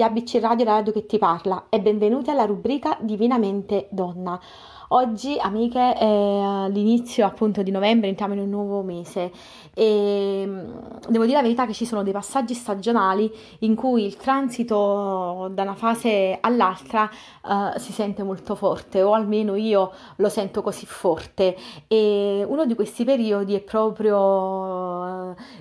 di ABC Radio, la radio che ti parla. E benvenuti alla rubrica Divinamente Donna. Oggi, amiche, è l'inizio appunto di novembre, entriamo in un nuovo mese. E mm, devo dire la verità che ci sono dei passaggi stagionali in cui il transito da una fase all'altra uh, si sente molto forte o almeno io lo sento così forte. E uno di questi periodi è proprio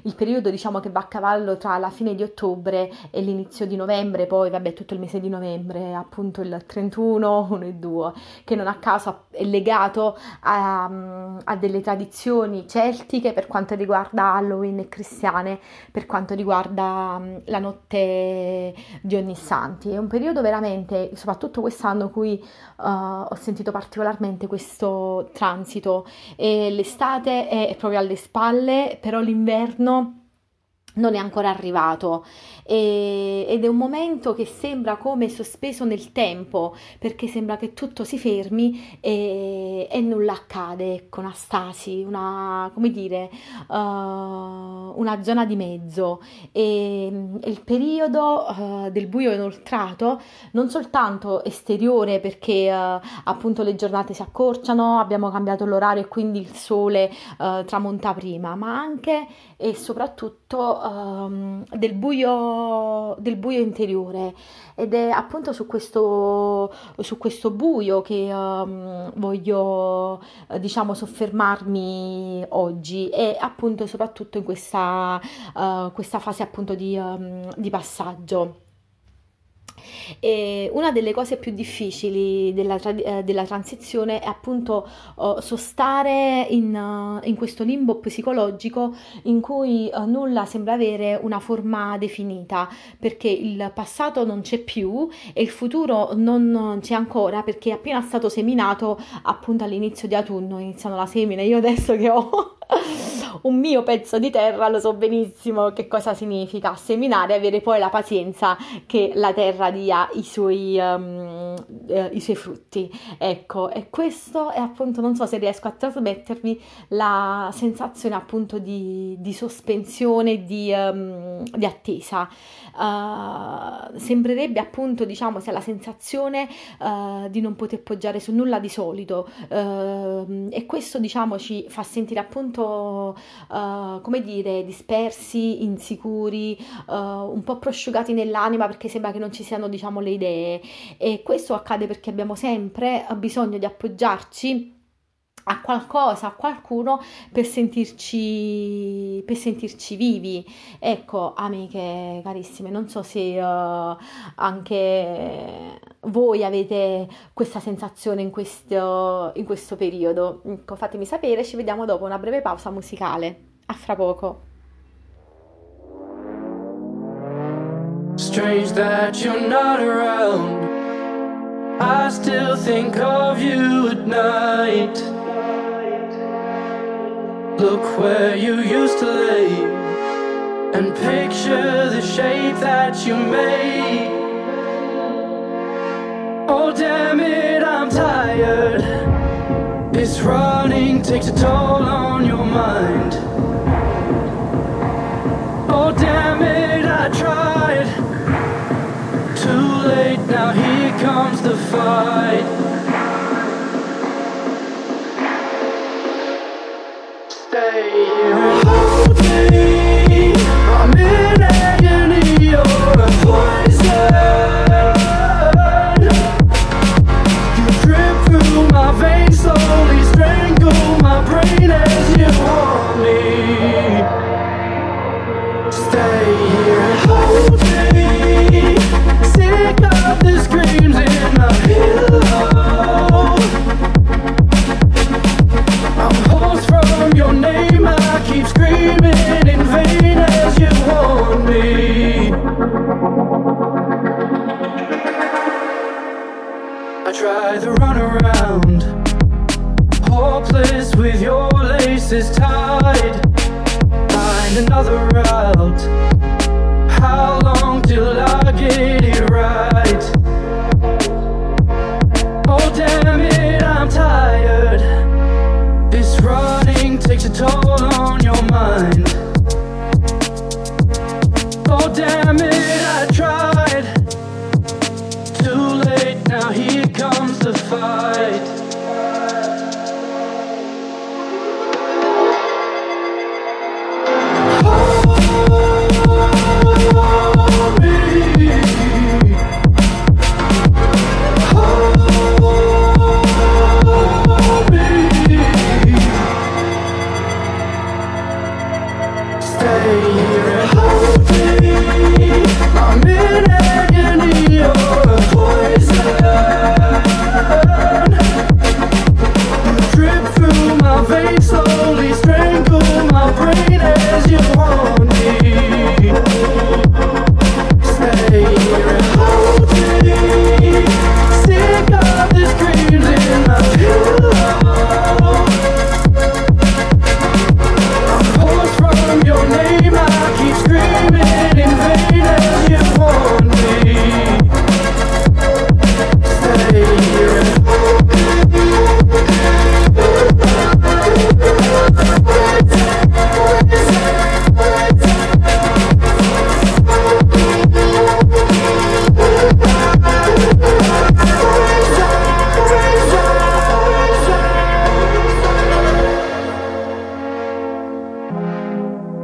il periodo diciamo che va a cavallo tra la fine di ottobre e l'inizio di novembre, poi vabbè tutto il mese di novembre, appunto il 31, 1 e 2, che non a caso è legato a, a, delle tradizioni celtiche per quanto riguarda Halloween e cristiane per quanto riguarda la notte di Ognissanti. È un periodo veramente, soprattutto quest'anno, in cui uh, ho sentito particolarmente questo transito. E l'estate è proprio alle spalle, però l'inverno inverno non è ancora arrivato. E, ed è un momento che sembra come sospeso nel tempo perché sembra che tutto si fermi e, e nulla accade, ecco una stasi, una, come dire, uh, una zona di mezzo. E, e il periodo uh, del buio inoltrato non soltanto esteriore perché uh, appunto le giornate si accorciano, abbiamo cambiato l'orario e quindi il sole tramonta prima, ma anche e soprattutto um, del, buio, del buio interiore ed è appunto su questo, su questo buio che um, voglio diciamo soffermarmi oggi e appunto soprattutto in questa, uh, questa fase appunto di, um, di passaggio. E una delle cose più difficili della, eh, della transizione è appunto oh, sostare in, uh, in, questo limbo psicologico in cui uh, nulla sembra avere una forma definita, perché il passato non c'è più e il futuro non c'è ancora perché è appena stato seminato appunto all'inizio di autunno, iniziano la semina. Io adesso che ho un mio pezzo di terra lo so benissimo che cosa significa seminare e avere poi la pazienza che la terra dia i suoi, um, eh, i suoi frutti. Ecco, e questo è appunto, non so se riesco a trasmettervi la sensazione appunto di, di sospensione, di, um, di attesa. Uh, sembrerebbe appunto, diciamo, sia la sensazione uh, di non poter poggiare su nulla di solito uh, e questo, diciamo, ci fa sentire appunto uh, come dire, dispersi, insicuri, uh, un po' prosciugati nell'anima perché sembra che non ci siano, diciamo, le idee. E questo accade perché abbiamo sempre bisogno di appoggiarci a qualcosa, a qualcuno per sentirci, per sentirci vivi. Ecco, amiche carissime, non so se uh, anche voi avete questa sensazione in questo, in questo periodo. Ecco, fatemi sapere, ci vediamo dopo una breve pausa musicale. A fra poco. Strange that you're not around. I still think of you at night. Look where you used to lay And picture the shape that you made Oh damn it, I'm tired. This running takes a toll on your mind. Oh damn it, I tried. Too late, now here comes the fight great as you want me. Stay here. And hold me. Sick of this grief.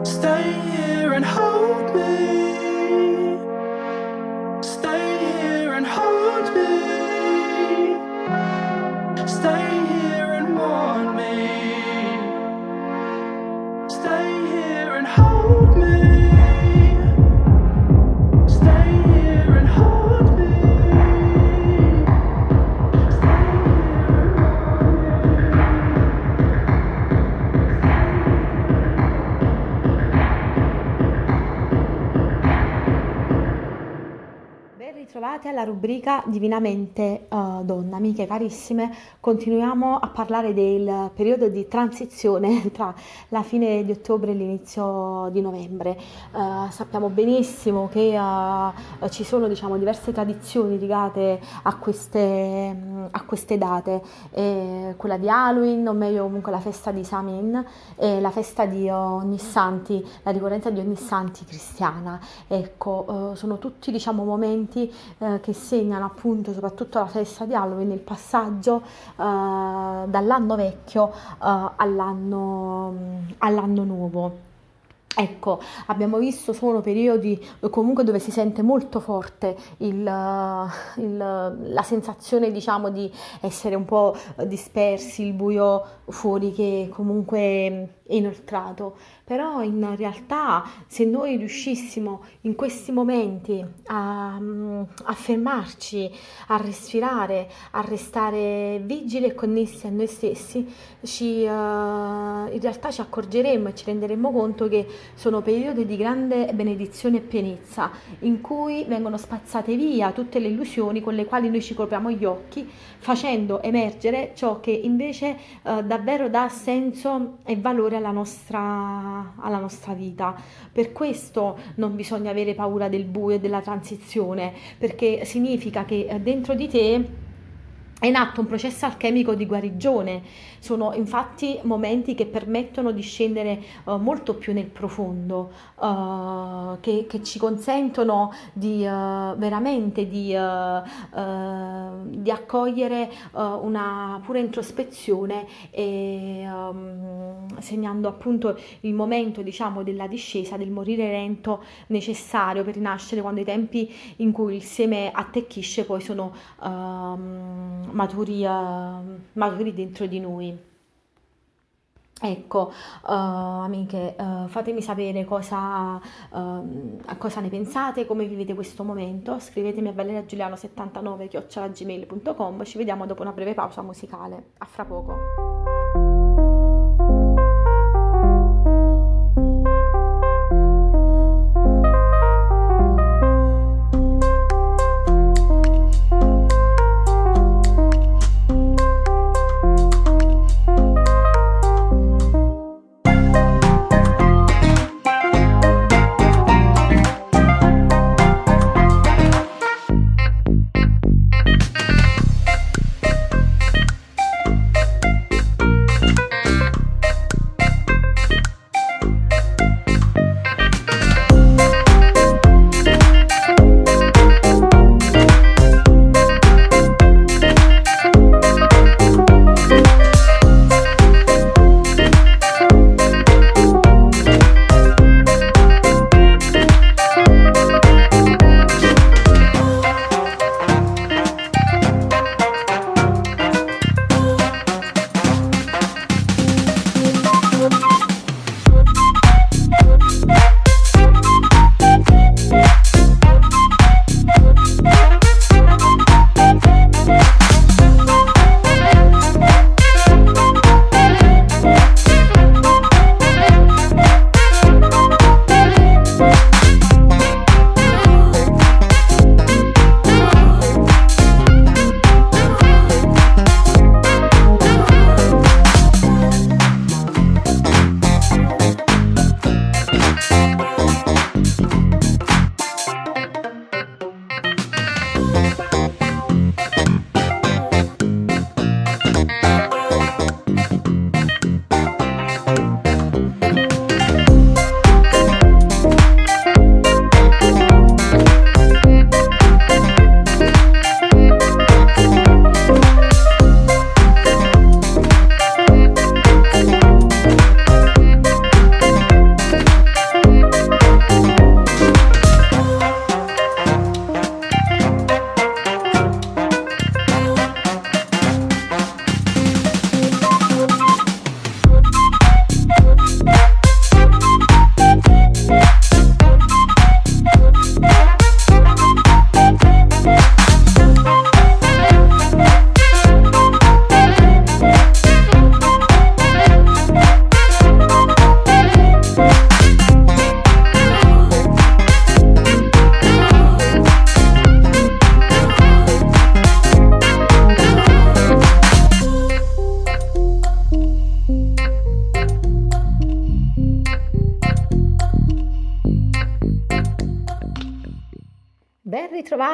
Stay here and hold me. Rubrica Divinamente uh, Donna, amiche carissime. Continuiamo a parlare del periodo di transizione tra la fine di ottobre e l'inizio di novembre. Uh, sappiamo benissimo che uh, ci sono diciamo, diverse tradizioni legate a queste, a queste date, eh, quella di Halloween, o meglio comunque la festa di Samin e la festa di Onnissanti, la ricorrenza di Onnissanti cristiana. Ecco, sono tutti diciamo, momenti eh, che segnano appunto soprattutto la festa di Halloween, il passaggio eh, dall'anno vecchio eh, all'anno, all'anno nuovo. Ecco, abbiamo visto sono periodi comunque dove si sente molto forte il, il, la sensazione, diciamo, di essere un po' dispersi, il buio fuori che comunque è inoltrato. Però in realtà se noi riuscissimo in questi momenti a, a fermarci, a respirare, a restare vigili e connessi a noi stessi, ci, uh, in realtà ci accorgeremmo e ci renderemmo conto che sono periodi di grande benedizione e pienezza, in cui vengono spazzate via tutte le illusioni con le quali noi ci copriamo gli occhi, facendo emergere ciò che invece uh, davvero dà senso e valore alla nostra alla nostra vita. Per questo non bisogna avere paura del buio e della transizione, perché significa che eh, dentro di te è in atto un processo alchemico di guarigione, sono infatti momenti che permettono di scendere uh, molto più nel profondo, uh, che, che, ci consentono di uh, veramente di, di accogliere una pura introspezione e um, segnando appunto il momento diciamo della discesa, del morire lento necessario per rinascere quando i tempi in cui il seme attecchisce poi sono um, maturi, maturi dentro di noi. Ecco, uh, amiche, uh, fatemi sapere cosa, uh, cosa ne pensate, come vivete questo momento. Scrivetemi a valeriagiuliano79.gmail.com. Ci vediamo dopo una breve pausa musicale. A fra poco.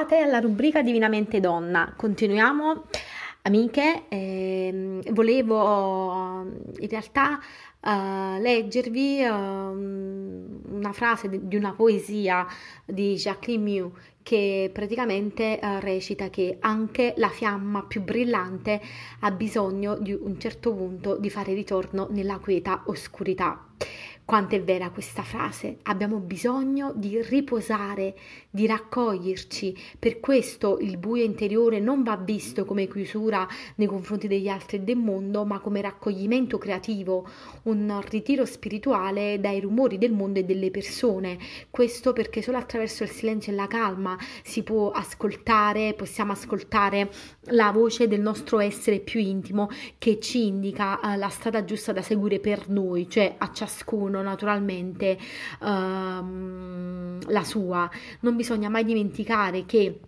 Ben ritrovate alla rubrica Divinamente Donna. Continuiamo, amiche. Eh, volevo in realtà uh, leggervi uh, una frase di una poesia di Jacqueline Mew che praticamente uh, recita che anche la fiamma più brillante ha bisogno di un certo punto di fare ritorno nella quieta oscurità. Quanto è vera questa frase? Abbiamo bisogno di riposare, di raccoglierci. Per questo il buio interiore non va visto come chiusura nei confronti degli altri e del mondo, ma come raccoglimento creativo, un ritiro spirituale dai rumori del mondo e delle persone. Questo perché solo attraverso il silenzio e la calma si può ascoltare, possiamo ascoltare la voce del nostro essere più intimo che ci indica uh, la strada giusta da seguire per noi, cioè a ciascuno naturalmente uh, la sua. Non bisogna mai dimenticare che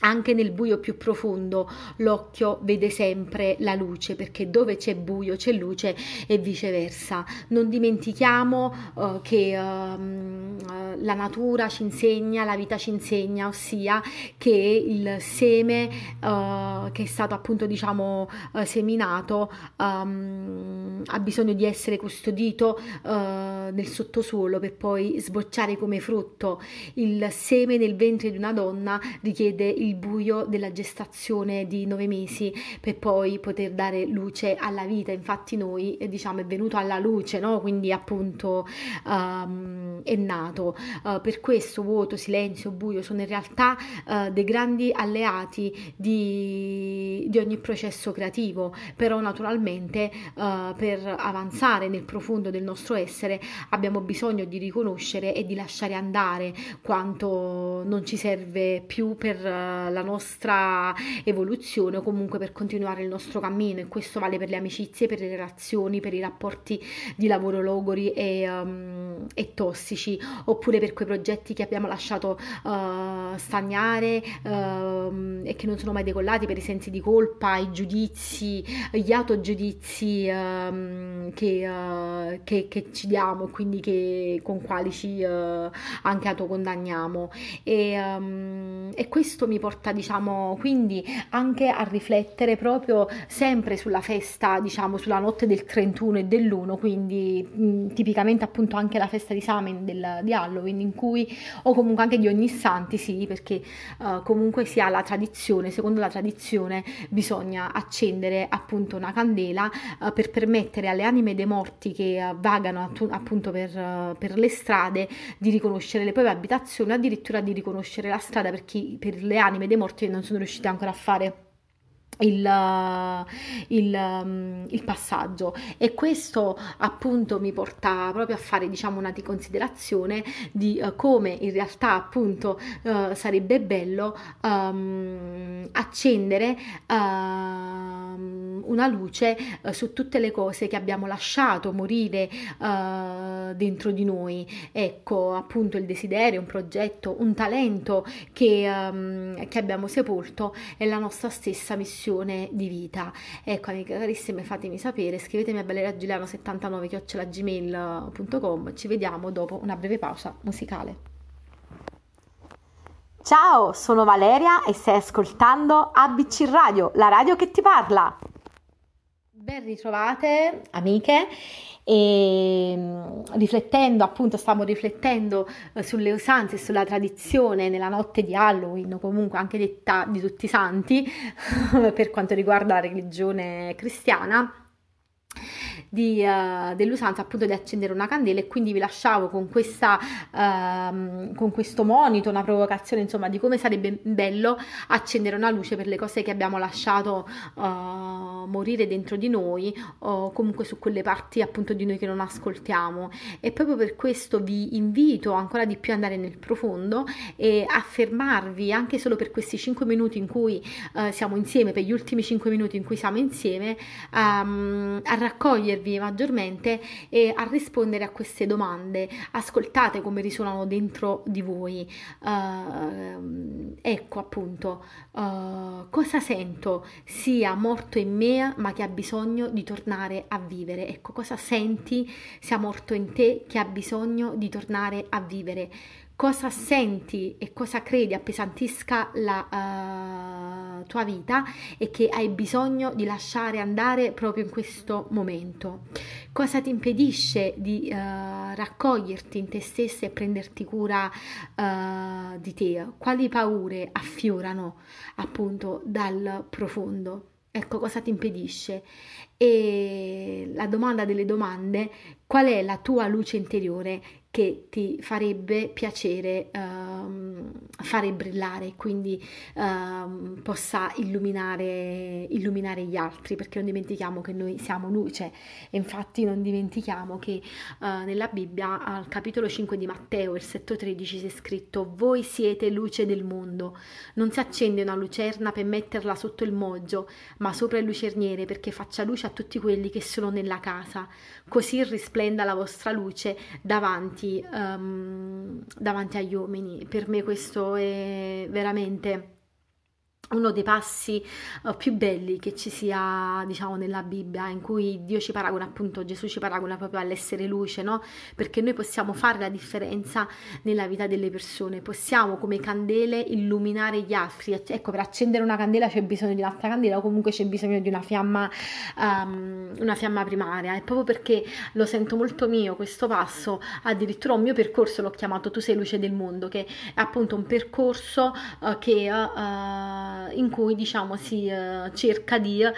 anche nel buio più profondo l'occhio vede sempre la luce perché dove c'è buio c'è luce e viceversa. Non dimentichiamo uh, che uh, la natura ci insegna, la vita ci insegna, ossia che il seme uh, che è stato appunto diciamo seminato um, ha bisogno di essere custodito nel sottosuolo per poi sbocciare come frutto. Il seme nel ventre di una donna richiede il il buio della gestazione di nove mesi per poi poter dare luce alla vita. Infatti noi eh, diciamo è venuto alla luce, no? quindi appunto um, è nato. Uh, per questo vuoto, silenzio, buio sono in realtà uh, dei grandi alleati di, di, ogni processo creativo, però naturalmente uh, per avanzare nel profondo del nostro essere abbiamo bisogno di riconoscere e di lasciare andare quanto non ci serve più per la nostra evoluzione o comunque per continuare il nostro cammino e questo vale per le amicizie, per le relazioni, per i rapporti di lavoro logori e, um, e tossici oppure per quei progetti che abbiamo lasciato uh, stagnare uh, e che non sono mai decollati per i sensi di colpa, i giudizi, gli autogiudizi uh, che, che, che, ci diamo quindi che, con quali ci uh, anche autocondanniamo. E, um, e questo mi porta diciamo quindi anche a riflettere proprio sempre sulla festa diciamo sulla notte del 31 e dell'1 quindi mh, tipicamente appunto anche la festa di Samen del, di Halloween in cui o comunque anche di ogni santi sì perché uh, comunque si ha la tradizione secondo la tradizione bisogna accendere appunto una candela uh, per permettere alle anime dei morti che uh, vagano attu- appunto per, per, le strade di riconoscere le proprie abitazioni addirittura di riconoscere la strada per chi per le anime anime dei morti non sono riusciti ancora a fare il, il, um, il, passaggio. E questo appunto mi porta proprio a fare diciamo una di considerazione di uh, come in realtà appunto uh, sarebbe bello um, accendere uh, una luce su tutte le cose che abbiamo lasciato morire dentro di noi. Ecco appunto il desiderio un progetto un talento che, um, che abbiamo sepolto è la nostra stessa missione missione di vita. Ecco, amiche carissime, fatemi sapere, scrivetemi a valeriagiuliano79.gmail.com, ci vediamo dopo una breve pausa musicale. Ciao, sono Valeria e stai ascoltando ABC Radio, la radio che ti parla. Ben ritrovate amiche. E mm, riflettendo appunto stavo riflettendo eh, sulle usanze e sulla tradizione nella notte di Halloween o comunque anche detta di tutti i santi per quanto riguarda la religione cristiana di, uh, dell'usanza appunto di accendere una candela e quindi vi lasciavo con, questa, uh, con questo monito, una provocazione insomma di come sarebbe bello accendere una luce per le cose che abbiamo lasciato uh, morire dentro di noi o comunque su quelle parti appunto di noi che non ascoltiamo. E proprio per questo vi invito ancora di più ad andare nel profondo e a fermarvi anche solo per questi 5 minuti in cui eh, siamo insieme, per gli ultimi 5 minuti in cui siamo insieme, um, a raccogliervi coinvolgervi maggiormente e a rispondere a queste domande. Ascoltate come risuonano dentro di voi. Uh, ecco appunto uh, cosa sento sia morto in me ma che ha bisogno di tornare a vivere. Ecco cosa senti sia morto in te che ha bisogno di tornare a vivere cosa senti e cosa credi appesantisca la uh, tua vita e che hai bisogno di lasciare andare proprio in questo momento. Cosa ti impedisce di uh, raccoglierti in te stessa e prenderti cura uh, di te? Quali paure affiorano appunto dal profondo? Ecco cosa ti impedisce. E la domanda delle domande, qual è la tua luce interiore che ti farebbe piacere um, fare brillare, quindi um, possa illuminare, illuminare, gli altri, perché non dimentichiamo che noi siamo luce e infatti non dimentichiamo che uh, nella Bibbia al capitolo 5 di Matteo, versetto 13, c'è scritto voi siete luce del mondo, non si accende una lucerna per metterla sotto il moggio, ma sopra il lucerniere perché faccia luce a tutti quelli che sono nella casa, così risplenda la vostra luce davanti davanti, um, davanti agli uomini. Per me questo è veramente uno dei passi uh, più belli che ci sia, diciamo, nella Bibbia, in cui Dio ci paragona, appunto, Gesù ci paragona proprio all'essere luce, no? Perché noi possiamo fare la differenza nella vita delle persone, possiamo come candele illuminare gli altri. Ecco, per accendere una candela c'è bisogno di un'altra candela o comunque c'è bisogno di una fiamma, um, una fiamma primaria. E proprio perché lo sento molto mio questo passo, addirittura un mio percorso l'ho chiamato Tu sei luce del mondo, che è appunto un percorso uh, che... Uh, in cui diciamo si uh, cerca di uh,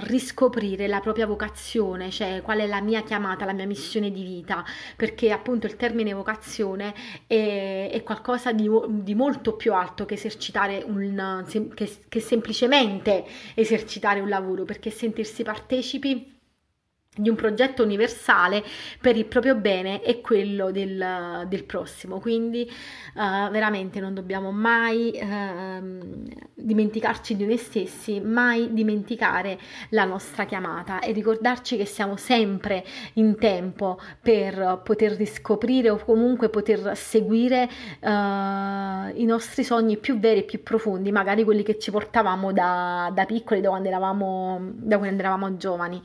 riscoprire la propria vocazione, cioè qual è la mia chiamata, la mia missione di vita, perché appunto il termine vocazione è, è qualcosa di, di, molto più alto che esercitare un, che, che semplicemente esercitare un lavoro, perché sentirsi partecipi di un progetto universale per il proprio bene e quello del, del prossimo. Quindi uh, veramente non dobbiamo mai uh, dimenticarci di noi stessi, mai dimenticare la nostra chiamata e ricordarci che siamo sempre in tempo per poter riscoprire o comunque poter seguire uh, i nostri sogni più veri e più profondi, magari quelli che ci portavamo da, da piccoli, da quando eravamo, da quando eravamo giovani.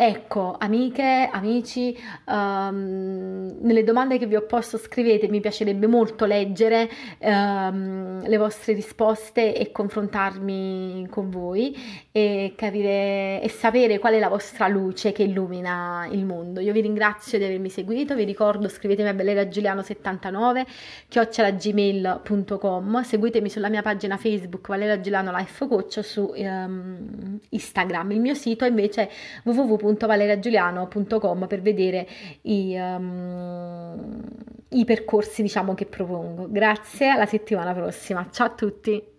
Ecco, amiche, amici, um, nelle domande che vi ho posto scrivete, mi piacerebbe molto leggere um, le vostre risposte e confrontarmi con voi e capire e sapere qual è la vostra luce che illumina il mondo. Io vi ringrazio di avermi seguito, vi ricordo scrivetemi a valeragiuliano79 chiocciolagmail.com seguitemi sulla mia pagina Facebook Valera Giuliano Life Coach su um, Instagram. Il mio sito è invece www www.valeragiuliano.com per vedere i, um, i percorsi diciamo che propongo. Grazie, alla settimana prossima. Ciao a tutti!